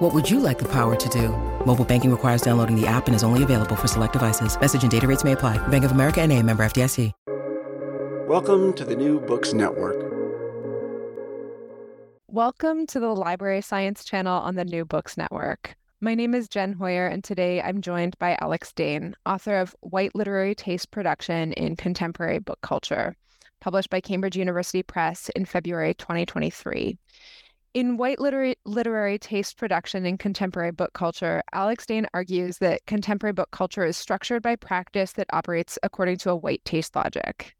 What would you like the power to do? Mobile banking requires downloading the app and is only available for select devices. Message and data rates may apply. Bank of America and a member FDIC. Welcome to the New Books Network. Welcome to the Library Science channel on the New Books Network. My name is Jen Hoyer, and today I'm joined by Alex Dane, author of White Literary Taste Production in Contemporary Book Culture, published by Cambridge University Press in February 2023. In White Literary, Literary Taste Production in Contemporary Book Culture, Alex Dane argues that contemporary book culture is structured by practice that operates according to a white taste logic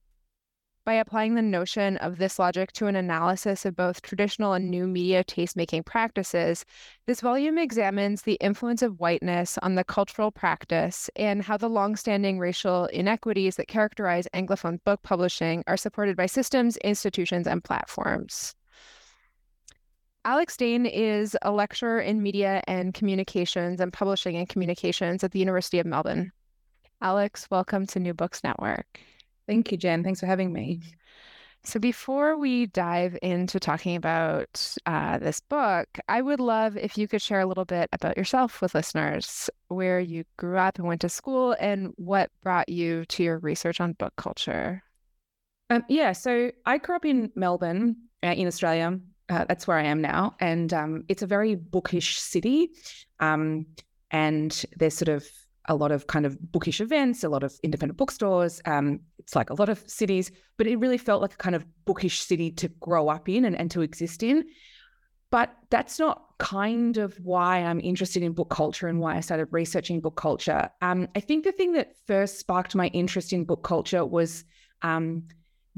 by applying the notion of this logic to an analysis of both traditional and new media tastemaking practices, this volume examines the influence of whiteness on the cultural practice and how the longstanding racial inequities that characterize Anglophone book publishing are supported by systems, institutions, and platforms. Alex Dane is a lecturer in media and communications and publishing and communications at the University of Melbourne. Alex, welcome to New Books Network. Thank you, Jen. Thanks for having me. So, before we dive into talking about uh, this book, I would love if you could share a little bit about yourself with listeners, where you grew up and went to school, and what brought you to your research on book culture. Um, yeah, so I grew up in Melbourne, uh, in Australia. Uh, that's where I am now. And um, it's a very bookish city. Um, and there's sort of a lot of kind of bookish events, a lot of independent bookstores. Um, it's like a lot of cities, but it really felt like a kind of bookish city to grow up in and, and to exist in. But that's not kind of why I'm interested in book culture and why I started researching book culture. Um, I think the thing that first sparked my interest in book culture was um,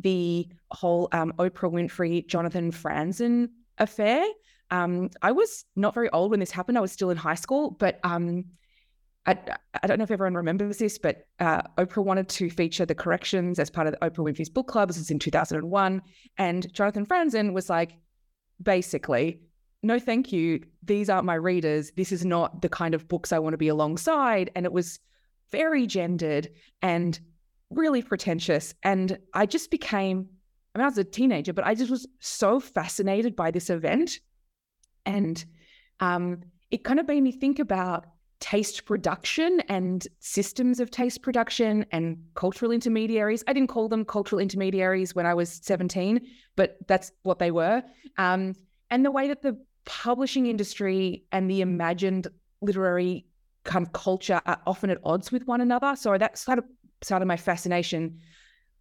the whole um, Oprah Winfrey, Jonathan Franzen affair. Um, I was not very old when this happened. I was still in high school, but um, I, I don't know if everyone remembers this, but uh, Oprah wanted to feature the corrections as part of the Oprah Winfrey's book club. This is in 2001. And Jonathan Franzen was like, basically, no, thank you. These aren't my readers. This is not the kind of books I want to be alongside. And it was very gendered and really pretentious. And I just became, I mean, I was a teenager, but I just was so fascinated by this event. And um, it kind of made me think about taste production and systems of taste production and cultural intermediaries. I didn't call them cultural intermediaries when I was 17, but that's what they were. Um, and the way that the publishing industry and the imagined literary kind of culture are often at odds with one another. So that started, started my fascination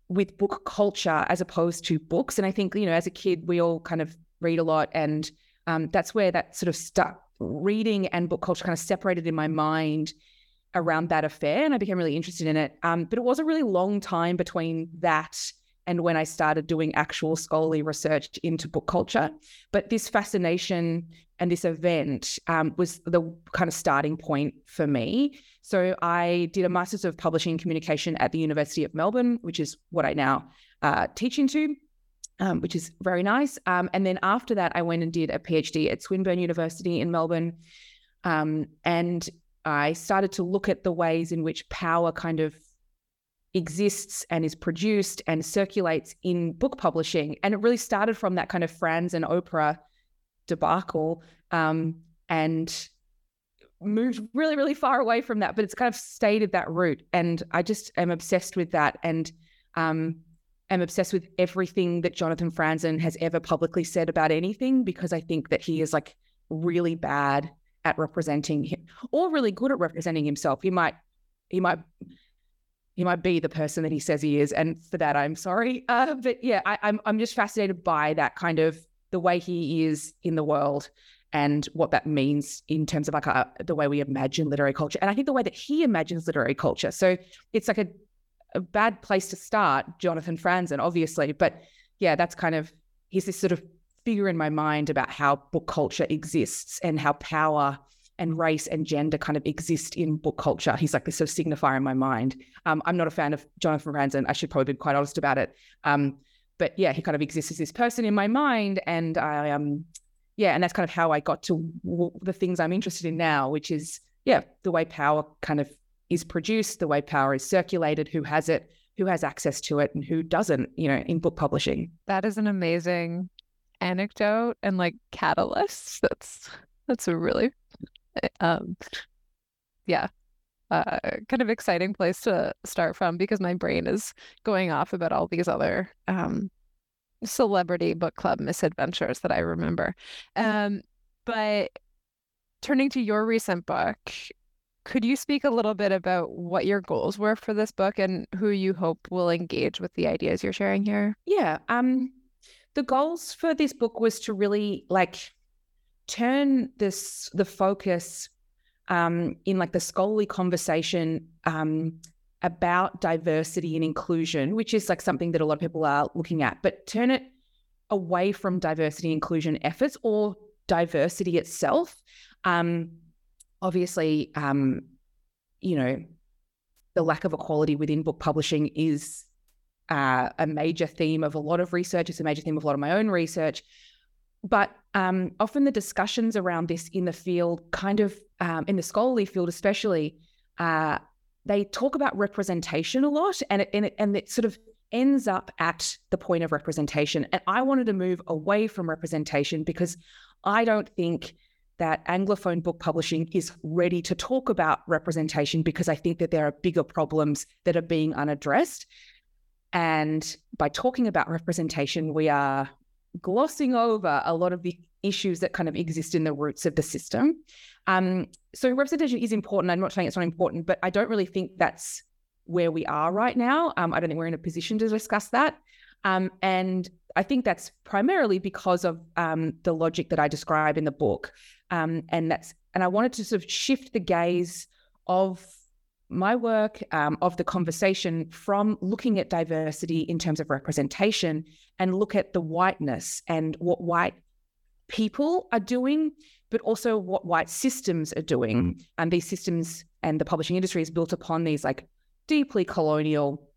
with book culture as opposed to books. And I think, you know, as a kid, we all kind of read a lot. And um, that's where that sort of stuck reading and book culture kind of separated in my mind around that affair and I became really interested in it. Um, but it was a really long time between that and when I started doing actual scholarly research into book culture. But this fascination and this event um, was the kind of starting point for me. So I did a Masters of Publishing Communication at the University of Melbourne, which is what I now uh, teach into um, which is very nice. Um, and then after that, I went and did a PhD at Swinburne University in Melbourne. Um, and I started to look at the ways in which power kind of exists and is produced and circulates in book publishing. And it really started from that kind of Franzen Oprah debacle um, and moved really, really far away from that. But it's kind of stayed at that route. And I just am obsessed with that. And um, am obsessed with everything that Jonathan Franzen has ever publicly said about anything because I think that he is like really bad at representing him or really good at representing himself. He might he might he might be the person that he says he is, and for that I'm sorry. Uh, but yeah, I, I'm I'm just fascinated by that kind of the way he is in the world and what that means in terms of like a, uh, the way we imagine literary culture, and I think the way that he imagines literary culture. So it's like a a bad place to start, Jonathan Franzen, obviously. But yeah, that's kind of he's this sort of figure in my mind about how book culture exists and how power and race and gender kind of exist in book culture. He's like this sort of signifier in my mind. Um, I'm not a fan of Jonathan Franzen. I should probably be quite honest about it. Um, but yeah, he kind of exists as this person in my mind, and I um, yeah, and that's kind of how I got to w- the things I'm interested in now, which is yeah, the way power kind of is produced, the way power is circulated, who has it, who has access to it, and who doesn't. You know, in book publishing. That is an amazing anecdote and like catalyst. That's that's a really um yeah uh, kind of exciting place to start from because my brain is going off about all these other um, celebrity book club misadventures that I remember. Um, but turning to your recent book, could you speak a little bit about what your goals were for this book and who you hope will engage with the ideas you're sharing here? Yeah. Um, the goals for this book was to really like turn this the focus um, in like the scholarly conversation um, about diversity and inclusion, which is like something that a lot of people are looking at, but turn it away from diversity inclusion efforts or diversity itself. Um, obviously, um, you know, the lack of equality within book publishing is uh, a major theme of a lot of research. It's a major theme of a lot of my own research. But um, often the discussions around this in the field, kind of um, in the scholarly field especially, uh, they talk about representation a lot, and it, and it, and it sort of ends up at the point of representation. And I wanted to move away from representation because I don't think that Anglophone book publishing is ready to talk about representation because I think that there are bigger problems that are being unaddressed. And by talking about representation, we are glossing over a lot of the issues that kind of exist in the roots of the system. Um, so representation is important. I'm not saying it's not important, but I don't really think that's where we are right now. Um, I don't think we're in a position to discuss that. Um, and I think that's primarily because of um, the logic that I describe in the book. Um, and that's and I wanted to sort of shift the gaze of my work um, of the conversation from looking at diversity in terms of representation and look at the whiteness and what white people are doing, but also what white systems are doing. Mm. And these systems and the publishing industry is built upon these like deeply colonial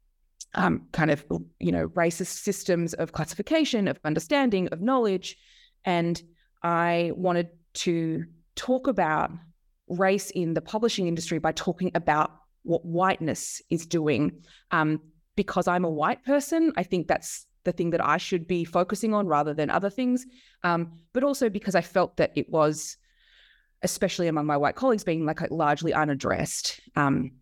um, kind of you know racist systems of classification, of understanding, of knowledge. And I wanted to talk about race in the publishing industry by talking about what whiteness is doing. Um, because I'm a white person, I think that's the thing that I should be focusing on rather than other things. Um, but also because I felt that it was, especially among my white colleagues, being like largely unaddressed. Um,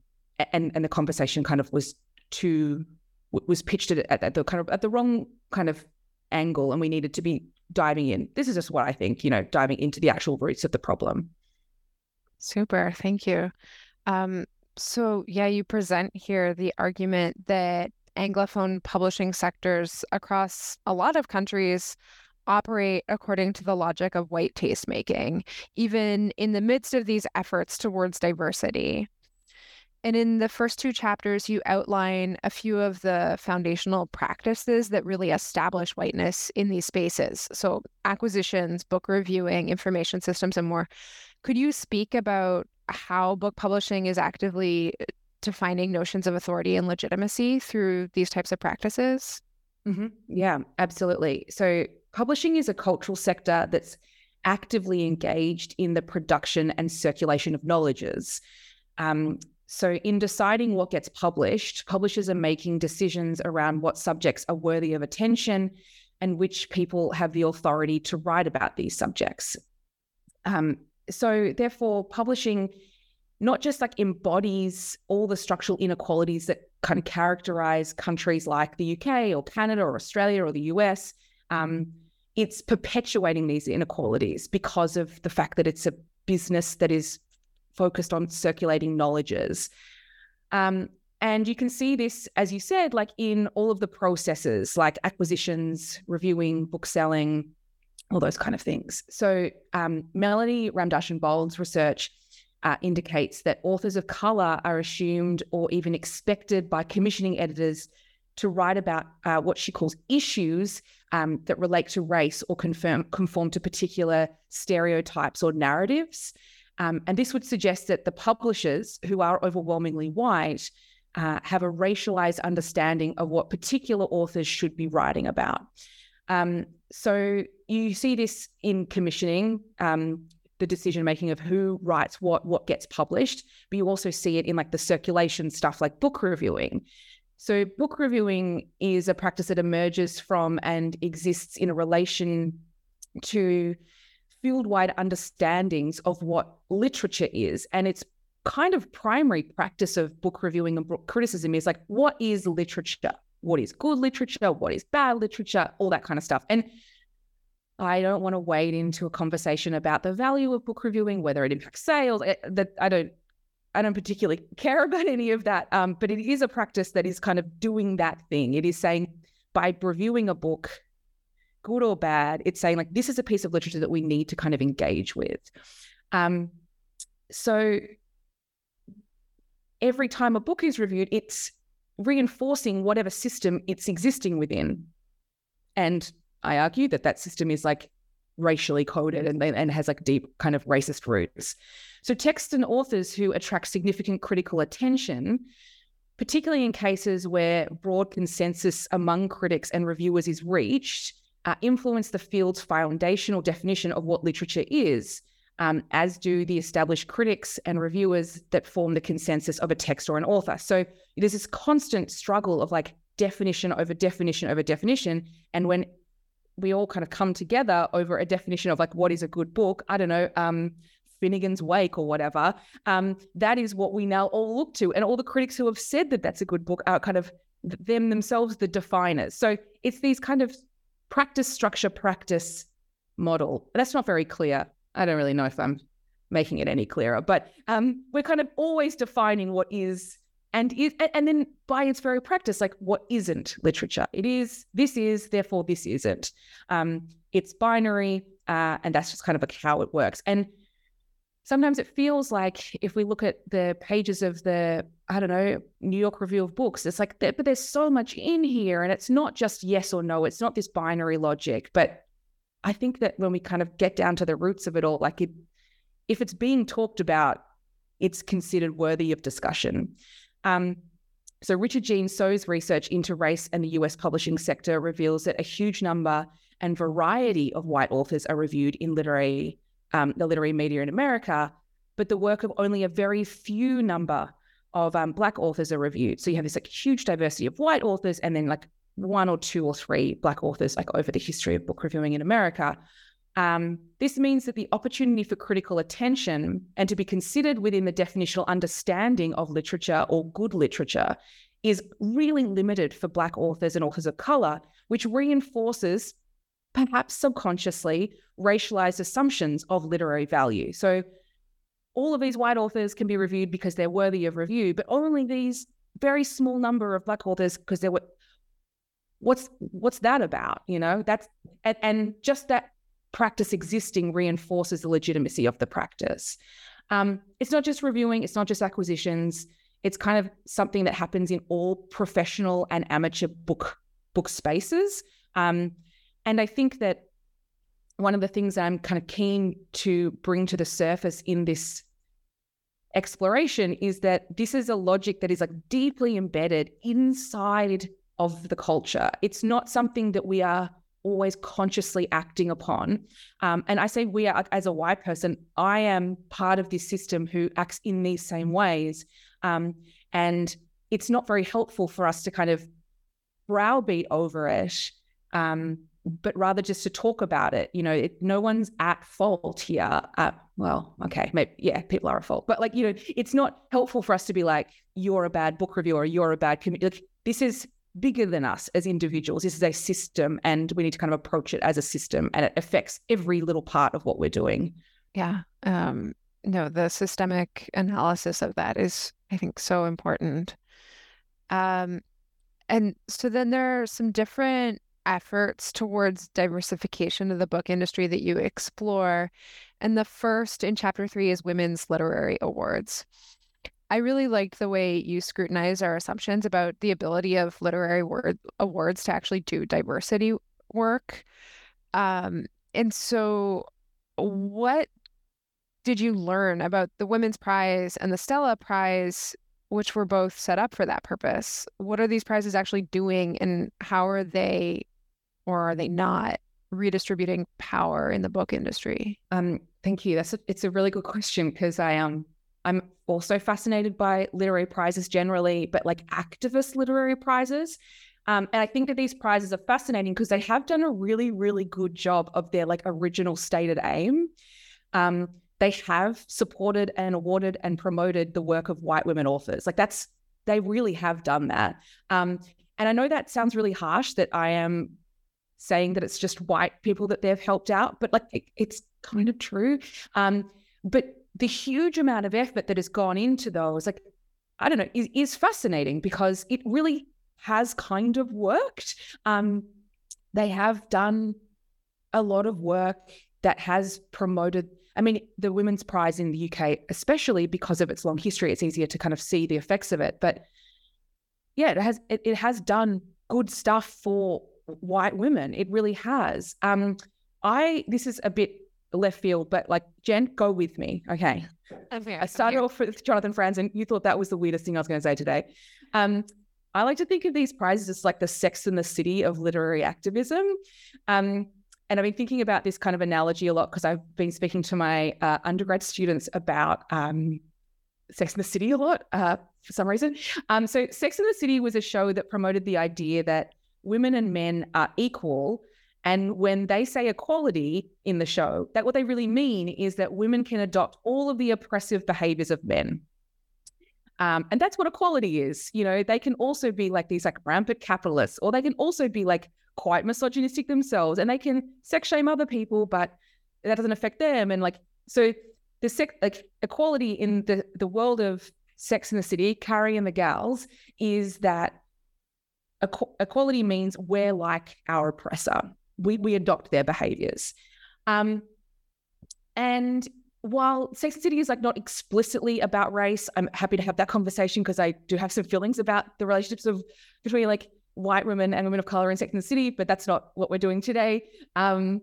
and and the conversation kind of was too was pitched at, at the kind of at the wrong kind of angle, and we needed to be diving in. This is just what I think, you know, diving into the actual roots of the problem. Super, thank you. Um, so, yeah, you present here the argument that Anglophone publishing sectors across a lot of countries operate according to the logic of white tastemaking, even in the midst of these efforts towards diversity. And in the first two chapters, you outline a few of the foundational practices that really establish whiteness in these spaces. So, acquisitions, book reviewing, information systems, and more. Could you speak about how book publishing is actively uh, defining notions of authority and legitimacy through these types of practices? Mm-hmm. Yeah, absolutely. So, publishing is a cultural sector that's actively engaged in the production and circulation of knowledges. Um, so, in deciding what gets published, publishers are making decisions around what subjects are worthy of attention and which people have the authority to write about these subjects. Um, so, therefore, publishing not just like embodies all the structural inequalities that kind of characterize countries like the UK or Canada or Australia or the US. Um, it's perpetuating these inequalities because of the fact that it's a business that is focused on circulating knowledges. Um, and you can see this, as you said, like in all of the processes, like acquisitions, reviewing, book selling, all those kind of things. So um, Melanie Ramdarshan Bold's research uh, indicates that authors of color are assumed or even expected by commissioning editors to write about uh, what she calls issues um, that relate to race or confirm, conform to particular stereotypes or narratives. Um, and this would suggest that the publishers, who are overwhelmingly white, uh, have a racialized understanding of what particular authors should be writing about. Um, so you see this in commissioning, um, the decision making of who writes what, what gets published, but you also see it in like the circulation stuff like book reviewing. So book reviewing is a practice that emerges from and exists in a relation to field-wide understandings of what literature is and its kind of primary practice of book reviewing and book criticism is like what is literature what is good literature what is bad literature all that kind of stuff and I don't want to wade into a conversation about the value of book reviewing, whether it impacts sales. Eh, that I don't, I don't particularly care about any of that. Um, but it is a practice that is kind of doing that thing. It is saying by reviewing a book, good or bad, it's saying like this is a piece of literature that we need to kind of engage with. Um, so every time a book is reviewed, it's reinforcing whatever system it's existing within. And I argue that that system is like racially coded and, and has like deep kind of racist roots. So texts and authors who attract significant critical attention, particularly in cases where broad consensus among critics and reviewers is reached, uh, influence the field's foundational definition of what literature is, um, as do the established critics and reviewers that form the consensus of a text or an author. So there's this constant struggle of like definition over definition over definition. And when we all kind of come together over a definition of like what is a good book. I don't know, um, Finnegans Wake or whatever. Um, that is what we now all look to, and all the critics who have said that that's a good book are kind of them themselves the definers. So it's these kind of practice structure practice model. That's not very clear. I don't really know if I'm making it any clearer, but um, we're kind of always defining what is and is, and then by its very practice, like what isn't literature? It is this is therefore this isn't. Um, it's binary, uh, and that's just kind of like how it works. And sometimes it feels like if we look at the pages of the I don't know New York Review of Books, it's like but there's so much in here, and it's not just yes or no. It's not this binary logic, but I think that when we kind of get down to the roots of it all, like it, if it's being talked about, it's considered worthy of discussion. Um, so Richard Jean So's research into race and the US publishing sector reveals that a huge number and variety of white authors are reviewed in literary um, the literary media in America, but the work of only a very few number of um, black authors are reviewed. So you have this like huge diversity of white authors, and then like one or two or three black authors like over the history of book reviewing in America. Um, this means that the opportunity for critical attention and to be considered within the definitional understanding of literature or good literature is really limited for Black authors and authors of color, which reinforces, perhaps subconsciously, racialized assumptions of literary value. So, all of these white authors can be reviewed because they're worthy of review, but only these very small number of Black authors because they were. What's what's that about? You know, that's and, and just that practice existing reinforces the legitimacy of the practice. Um, it's not just reviewing, it's not just acquisitions. It's kind of something that happens in all professional and amateur book book spaces. Um, and I think that one of the things I'm kind of keen to bring to the surface in this exploration is that this is a logic that is like deeply embedded inside of the culture. It's not something that we are always consciously acting upon. Um, and I say we are, as a white person, I am part of this system who acts in these same ways. Um, and it's not very helpful for us to kind of browbeat over it, um, but rather just to talk about it. You know, it, no one's at fault here. Uh, well, okay, maybe, yeah, people are at fault, but like, you know, it's not helpful for us to be like, you're a bad book reviewer, you're a bad community. Like, this is bigger than us as individuals. This is a system, and we need to kind of approach it as a system, and it affects every little part of what we're doing. Yeah. Um, no, the systemic analysis of that is, I think, so important. Um, and so then there are some different efforts towards diversification of the book industry that you explore. And the first in chapter three is Women's Literary Awards. I really liked the way you scrutinize our assumptions about the ability of literary word awards to actually do diversity work. Um, and so, what did you learn about the Women's Prize and the Stella Prize, which were both set up for that purpose? What are these prizes actually doing, and how are they, or are they not, redistributing power in the book industry? Um, thank you. That's a, it's a really good question because I um I'm also fascinated by literary prizes generally, but like activist literary prizes. Um, and I think that these prizes are fascinating because they have done a really, really good job of their like original stated aim. Um, they have supported and awarded and promoted the work of white women authors. Like that's they really have done that. Um, and I know that sounds really harsh that I am saying that it's just white people that they've helped out, but like it, it's kind of true. Um, but the huge amount of effort that has gone into those, like, I don't know, is, is fascinating because it really has kind of worked. Um, they have done a lot of work that has promoted. I mean, the Women's Prize in the UK, especially because of its long history, it's easier to kind of see the effects of it. But yeah, it has it, it has done good stuff for white women. It really has. Um, I this is a bit left field, but like Jen, go with me. Okay. Okay. I started off with Jonathan Franzen. You thought that was the weirdest thing I was going to say today. Um, I like to think of these prizes as like the sex and the city of literary activism. Um, and I've been thinking about this kind of analogy a lot because I've been speaking to my uh, undergrad students about um, Sex and the City a lot uh, for some reason. Um, so, Sex and the City was a show that promoted the idea that women and men are equal and when they say equality in the show, that what they really mean is that women can adopt all of the oppressive behaviors of men. Um, and that's what equality is. You know, they can also be like these like rampant capitalists, or they can also be like quite misogynistic themselves, and they can sex shame other people, but that doesn't affect them. And like, so the sex, like equality in the the world of Sex in the City, Carrie and the gals, is that equality means we're like our oppressor we, we adopt their behaviors. Um, and while Sex and City is like not explicitly about race, I'm happy to have that conversation because I do have some feelings about the relationships of between like white women and women of color in Sex and the City, but that's not what we're doing today. Um,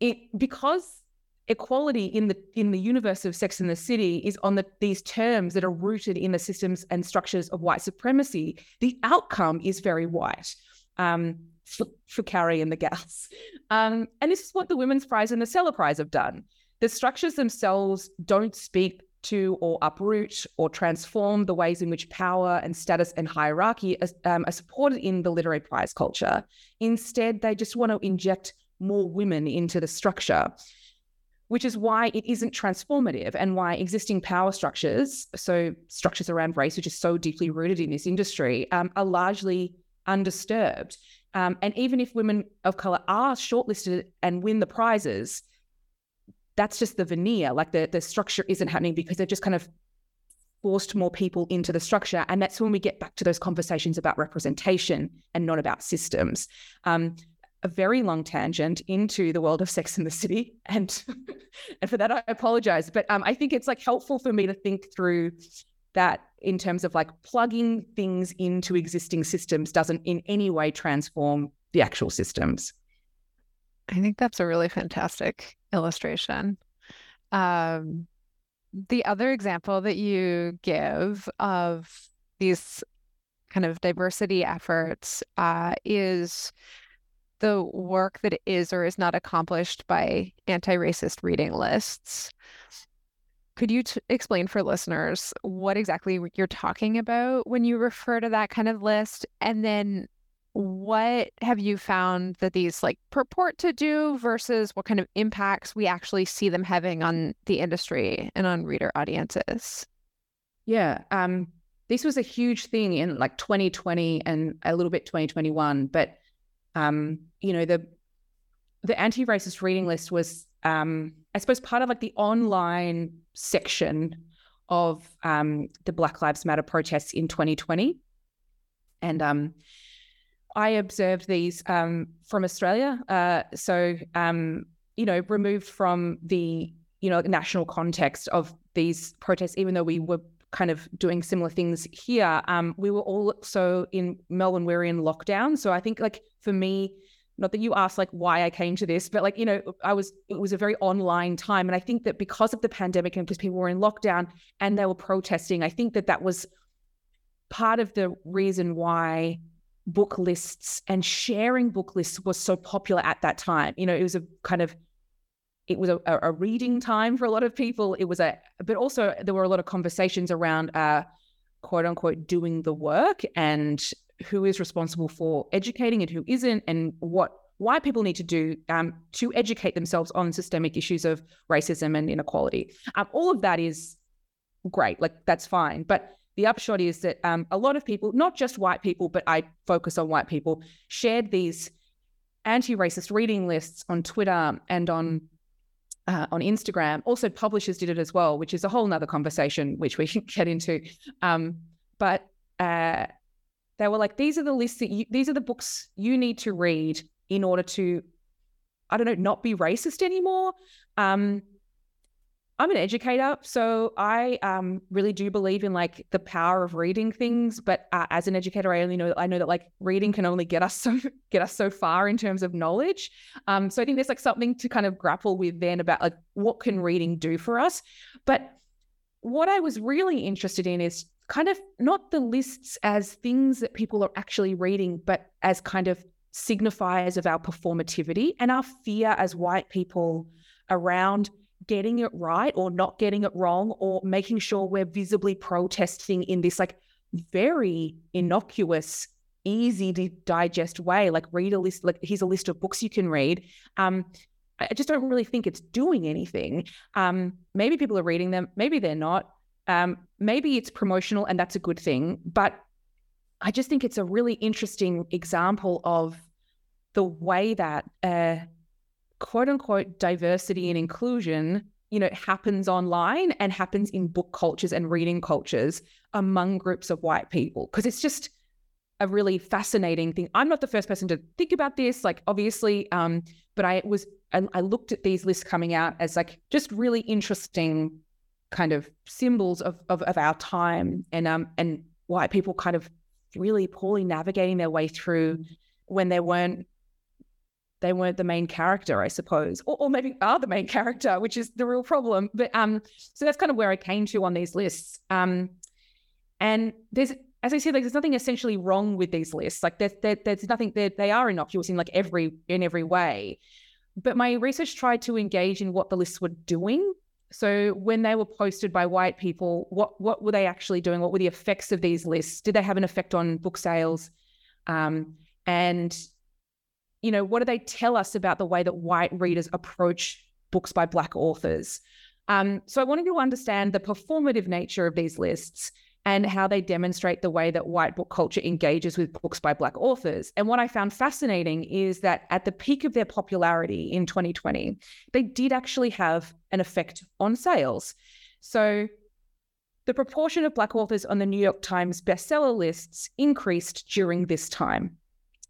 it because equality in the in the universe of Sex and the City is on the, these terms that are rooted in the systems and structures of white supremacy. The outcome is very white. Um, for, for Carrie and the gals. Um, and this is what the Women's Prize and the Stella Prize have done. The structures themselves don't speak to or uproot or transform the ways in which power and status and hierarchy are, um, are supported in the literary prize culture. Instead, they just want to inject more women into the structure, which is why it isn't transformative and why existing power structures, so structures around race, which is so deeply rooted in this industry, um, are largely undisturbed. Um, and even if women of color are shortlisted and win the prizes, that's just the veneer. Like the, the structure isn't happening because they've just kind of forced more people into the structure. And that's when we get back to those conversations about representation and not about systems. Um, a very long tangent into the world of Sex in the City, and and for that I apologize. But um, I think it's like helpful for me to think through that in terms of like plugging things into existing systems doesn't in any way transform the actual systems. I think that's a really fantastic illustration. Um, the other example that you give of these kind of diversity efforts uh, is the work that is or is not accomplished by anti racist reading lists. Could you t- explain for listeners what exactly you're talking about when you refer to that kind of list? And then what have you found that these like purport to do versus what kind of impacts we actually see them having on the industry and on reader audiences? Yeah. Um, this was a huge thing in like 2020 and a little bit 2021, but um, you know, the the anti-racist reading list was um, I suppose part of like the online section of um, the Black Lives Matter protests in 2020. And um, I observed these um, from Australia. Uh, so, um, you know, removed from the, you know, national context of these protests, even though we were kind of doing similar things here, um, we were also in Melbourne, we're in lockdown. So I think like for me, not that you asked like why I came to this, but like, you know, I was, it was a very online time. And I think that because of the pandemic and because people were in lockdown and they were protesting, I think that that was part of the reason why book lists and sharing book lists was so popular at that time. You know, it was a kind of it was a, a reading time for a lot of people. It was a, but also there were a lot of conversations around uh, quote unquote doing the work and who is responsible for educating and who isn't, and what why people need to do um, to educate themselves on systemic issues of racism and inequality. Um, all of that is great, like that's fine. But the upshot is that um, a lot of people, not just white people, but I focus on white people, shared these anti-racist reading lists on Twitter and on uh, on Instagram. Also, publishers did it as well, which is a whole nother conversation, which we can get into. Um, but uh, they were like, these are the lists that you, these are the books you need to read in order to, I don't know, not be racist anymore. Um, I'm an educator, so I um, really do believe in like the power of reading things. But uh, as an educator, I only know I know that like reading can only get us so get us so far in terms of knowledge. Um, so I think there's like something to kind of grapple with then about like what can reading do for us. But what I was really interested in is kind of not the lists as things that people are actually reading, but as kind of signifiers of our performativity and our fear as white people around getting it right or not getting it wrong or making sure we're visibly protesting in this like very innocuous easy to digest way. Like read a list like here's a list of books you can read. Um i just don't really think it's doing anything. Um maybe people are reading them maybe they're not um maybe it's promotional and that's a good thing but i just think it's a really interesting example of the way that uh quote unquote diversity and inclusion you know happens online and happens in book cultures and reading cultures among groups of white people. Because it's just a really fascinating thing. I'm not the first person to think about this like obviously um but i was I, I looked at these lists coming out as like just really interesting kind of symbols of, of of our time and um and white people kind of really poorly navigating their way through when there weren't they weren't the main character, I suppose, or, or, maybe are the main character, which is the real problem. But um, so that's kind of where I came to on these lists. Um, and there's, as I said, like there's nothing essentially wrong with these lists. Like there's, there, there's nothing that they are innocuous in like every in every way. But my research tried to engage in what the lists were doing. So when they were posted by white people, what what were they actually doing? What were the effects of these lists? Did they have an effect on book sales? Um, and you know, what do they tell us about the way that white readers approach books by Black authors? Um, so I wanted to understand the performative nature of these lists and how they demonstrate the way that white book culture engages with books by Black authors. And what I found fascinating is that at the peak of their popularity in 2020, they did actually have an effect on sales. So the proportion of Black authors on the New York Times bestseller lists increased during this time.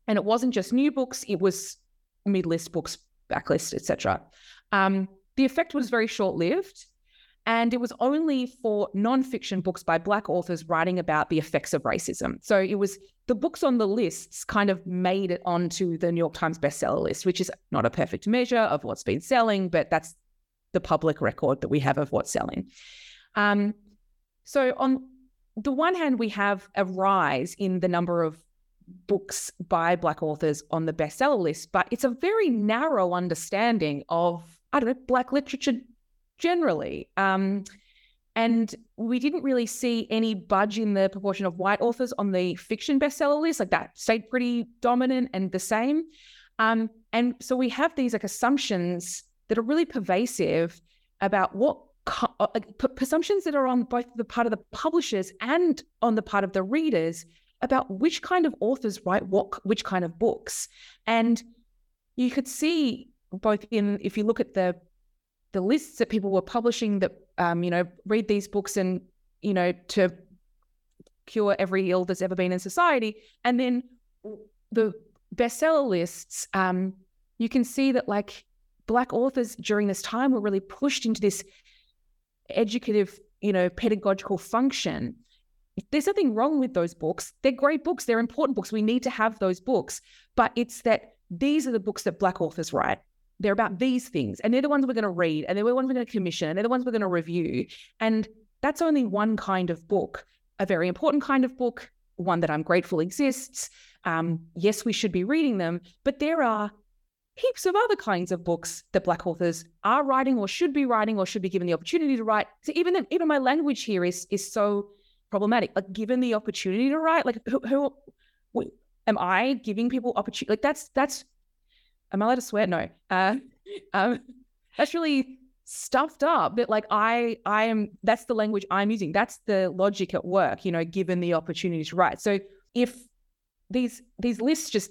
And it wasn't just new books, it was mid-list books, backlist, etc. Um, the effect was very short-lived. And it was only for nonfiction books by Black authors writing about the effects of racism. So it was the books on the lists kind of made it onto the New York Times bestseller list, which is not a perfect measure of what's been selling, but that's the public record that we have of what's selling. Um, so, on the one hand, we have a rise in the number of books by Black authors on the bestseller list, but it's a very narrow understanding of, I don't know, Black literature generally. Um, and we didn't really see any budge in the proportion of white authors on the fiction bestseller list, like that stayed pretty dominant and the same. Um, and so we have these like assumptions that are really pervasive about what uh, like, assumptions that are on both the part of the publishers and on the part of the readers about which kind of authors write what which kind of books and you could see both in if you look at the the lists that people were publishing that um, you know read these books and you know to cure every ill that's ever been in society and then the bestseller lists um, you can see that like black authors during this time were really pushed into this educative you know pedagogical function there's nothing wrong with those books. They're great books. They're important books. We need to have those books. But it's that these are the books that Black authors write. They're about these things, and they're the ones we're going to read, and they're the ones we're going to commission, and they're the ones we're going to review. And that's only one kind of book, a very important kind of book, one that I'm grateful exists. Um, yes, we should be reading them, but there are heaps of other kinds of books that Black authors are writing or should be writing or should be given the opportunity to write. So even then, even my language here is is so problematic. Like given the opportunity to write, like who, who am I giving people opportunity? Like that's that's am I allowed to swear? No. Uh, um, that's really stuffed up that like I I am that's the language I'm using. That's the logic at work, you know, given the opportunity to write. So if these these lists just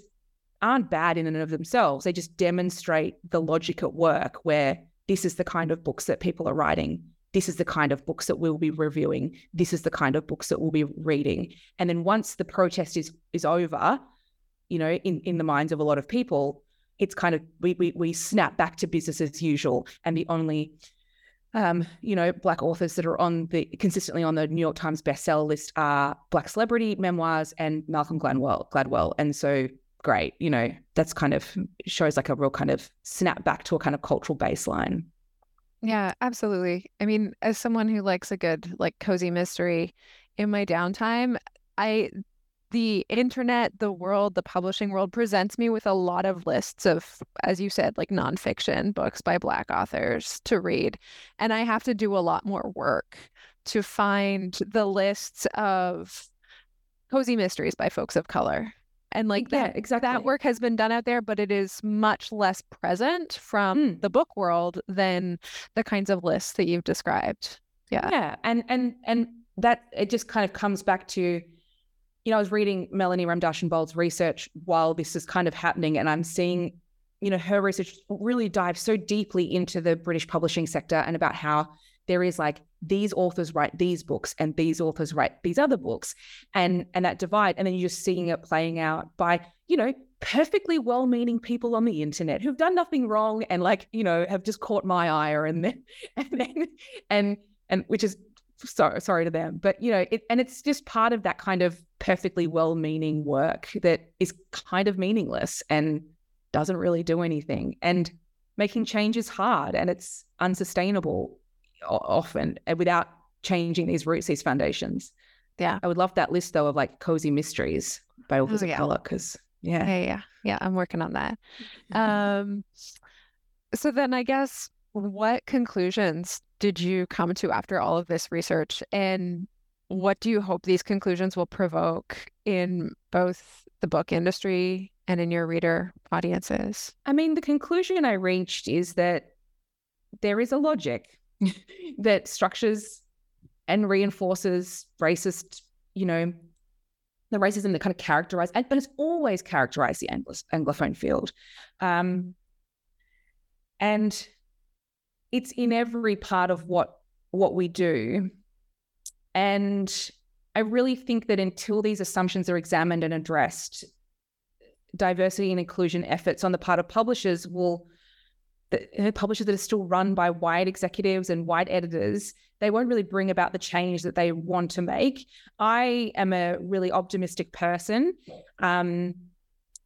aren't bad in and of themselves, they just demonstrate the logic at work where this is the kind of books that people are writing. This is the kind of books that we'll be reviewing. This is the kind of books that we'll be reading. And then once the protest is is over, you know, in, in the minds of a lot of people, it's kind of we we we snap back to business as usual. And the only um, you know, black authors that are on the consistently on the New York Times bestseller list are black celebrity memoirs and Malcolm Gladwell. Gladwell, and so great, you know, that's kind of shows like a real kind of snap back to a kind of cultural baseline. Yeah, absolutely. I mean, as someone who likes a good like cozy mystery in my downtime, I the internet, the world, the publishing world presents me with a lot of lists of, as you said, like nonfiction books by Black authors to read. And I have to do a lot more work to find the lists of cozy mysteries by folks of color. And like yeah, that, exactly. that work has been done out there, but it is much less present from mm. the book world than the kinds of lists that you've described. Yeah. Yeah. And and and that it just kind of comes back to you know, I was reading Melanie Ramdarshan Bold's research while this is kind of happening, and I'm seeing, you know, her research really dives so deeply into the British publishing sector and about how there is like these authors write these books and these authors write these other books, and and that divide, and then you're just seeing it playing out by, you know, perfectly well-meaning people on the internet who've done nothing wrong and like, you know, have just caught my ire and then and then and and which is sorry, sorry to them, but you know, it, and it's just part of that kind of perfectly well-meaning work that is kind of meaningless and doesn't really do anything. And making change is hard and it's unsustainable often without changing these roots, these foundations. Yeah, I would love that list though of like cozy mysteries by authors oh, yeah. of color because yeah. yeah, yeah, yeah, I'm working on that. um, so then I guess what conclusions did you come to after all of this research? And what do you hope these conclusions will provoke in both the book industry and in your reader audiences? I mean, the conclusion I reached is that there is a logic that structures and reinforces racist, you know, the racism that kind of characterize, but it's always characterized the Anglophone field. Um, and it's in every part of what what we do. And I really think that until these assumptions are examined and addressed, diversity and inclusion efforts on the part of publishers will the publishers that are still run by white executives and white editors, they won't really bring about the change that they want to make. I am a really optimistic person. Um,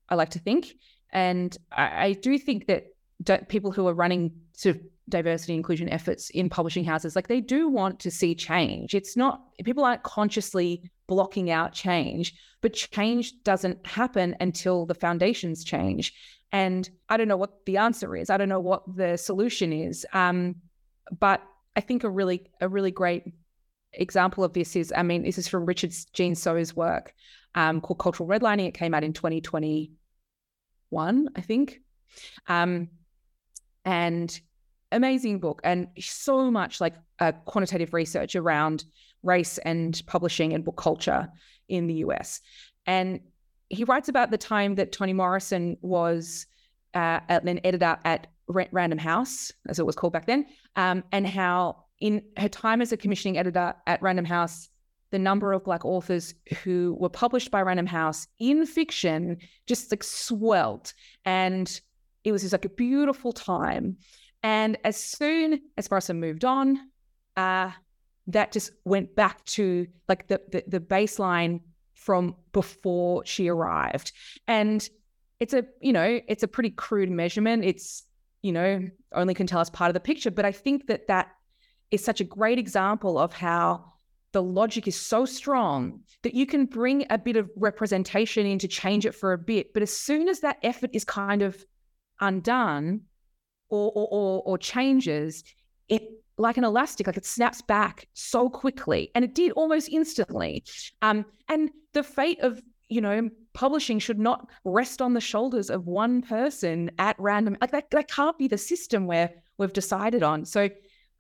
I like to think, and I, I do think that people who are running sort of diversity inclusion efforts in publishing houses like they do want to see change. It's not people aren't consciously blocking out change but change doesn't happen until the foundations change. And i don't know what the answer is. I don't know what the solution is. Um, but i think a really a really great example of this is i mean this is from richard jean so's work um, called cultural redlining. It came out in 2021 i think. Um, and amazing book and so much like uh, quantitative research around race and publishing and book culture in the US. And he writes about the time that Toni Morrison was uh, an editor at Random House, as it was called back then, um, and how in her time as a commissioning editor at Random House, the number of Black authors who were published by Random House in fiction just like swelled. And it was just like a beautiful time. And as soon as Morrison moved on, uh, that just went back to like the, the, the baseline from before she arrived. And it's a you know it's a pretty crude measurement. It's you know only can tell us part of the picture, but I think that that is such a great example of how the logic is so strong that you can bring a bit of representation in to change it for a bit. But as soon as that effort is kind of undone or or, or, changes, it like an elastic, like it snaps back so quickly, and it did almost instantly. Um, and the fate of you know publishing should not rest on the shoulders of one person at random. Like that, that can't be the system where we've decided on. So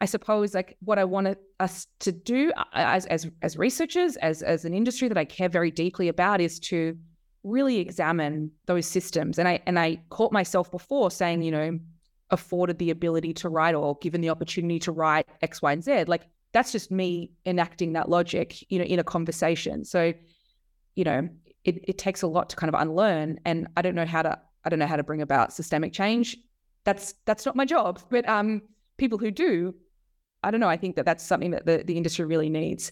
I suppose like what I want us to do uh, as as as researchers, as as an industry that I care very deeply about, is to really examine those systems. And I and I caught myself before saying, you know, afforded the ability to write or given the opportunity to write X, Y, and Z. Like that's just me enacting that logic, you know, in a conversation. So, you know, it, it takes a lot to kind of unlearn. And I don't know how to I don't know how to bring about systemic change. That's that's not my job. But um people who do I don't know. I think that that's something that the, the industry really needs,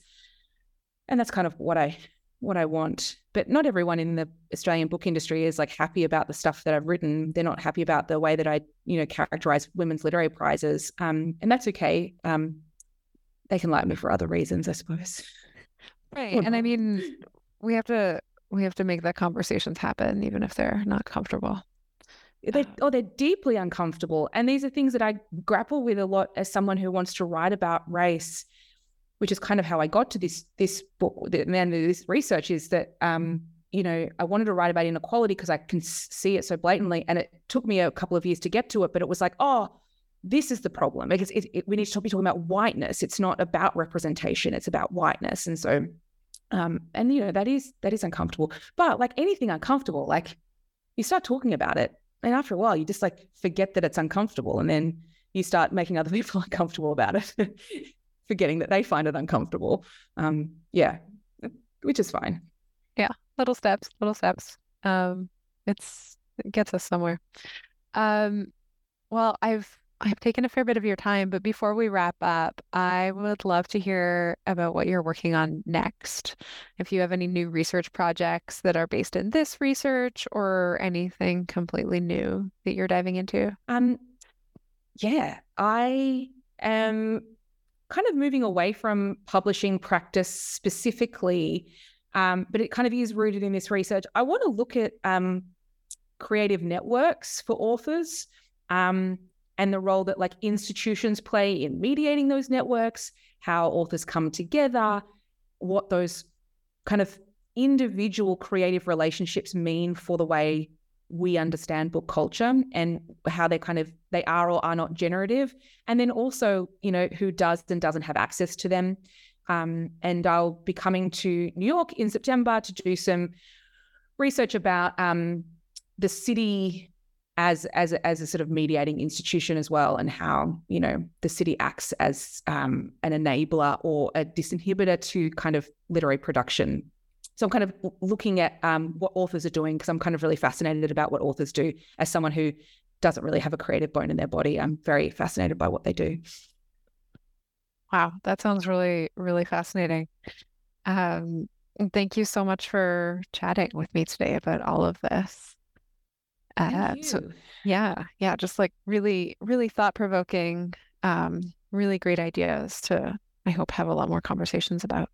and that's kind of what I what I want. But not everyone in the Australian book industry is like happy about the stuff that I've written. They're not happy about the way that I you know characterize women's literary prizes, um, and that's okay. Um, they can like me for other reasons, I suppose. Right, and I mean, we have to we have to make the conversations happen, even if they're not comfortable they oh they're deeply uncomfortable and these are things that i grapple with a lot as someone who wants to write about race which is kind of how i got to this this book and this research is that um you know i wanted to write about inequality because i can see it so blatantly and it took me a couple of years to get to it but it was like oh this is the problem because it, it, we need to be talking about whiteness it's not about representation it's about whiteness and so um and you know that is that is uncomfortable but like anything uncomfortable like you start talking about it and after a while, you just like forget that it's uncomfortable. And then you start making other people uncomfortable about it, forgetting that they find it uncomfortable. Um, yeah, which is fine. Yeah, little steps, little steps. Um, it's it gets us somewhere. Um, well, I've I've taken a fair bit of your time, but before we wrap up, I would love to hear about what you're working on next. If you have any new research projects that are based in this research or anything completely new that you're diving into. Um yeah, I am kind of moving away from publishing practice specifically, um, but it kind of is rooted in this research. I want to look at um, creative networks for authors. Um, and the role that like institutions play in mediating those networks, how authors come together, what those kind of individual creative relationships mean for the way we understand book culture and how they kind of they are or are not generative and then also you know who does and doesn't have access to them um, and i'll be coming to new york in september to do some research about um, the city as as as a sort of mediating institution as well, and how you know the city acts as um, an enabler or a disinhibitor to kind of literary production. So I'm kind of looking at um, what authors are doing because I'm kind of really fascinated about what authors do. As someone who doesn't really have a creative bone in their body, I'm very fascinated by what they do. Wow, that sounds really really fascinating. Um, thank you so much for chatting with me today about all of this. Uh, so yeah, yeah, just like really, really thought provoking, um, really great ideas to, I hope, have a lot more conversations about.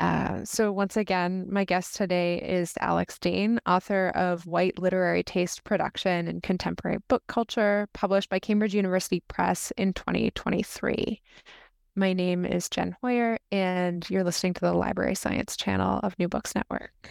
Uh, so once again, my guest today is Alex Dane, author of White Literary Taste Production and Contemporary Book Culture, published by Cambridge University Press in 2023. My name is Jen Hoyer, and you're listening to the Library Science channel of New Books Network.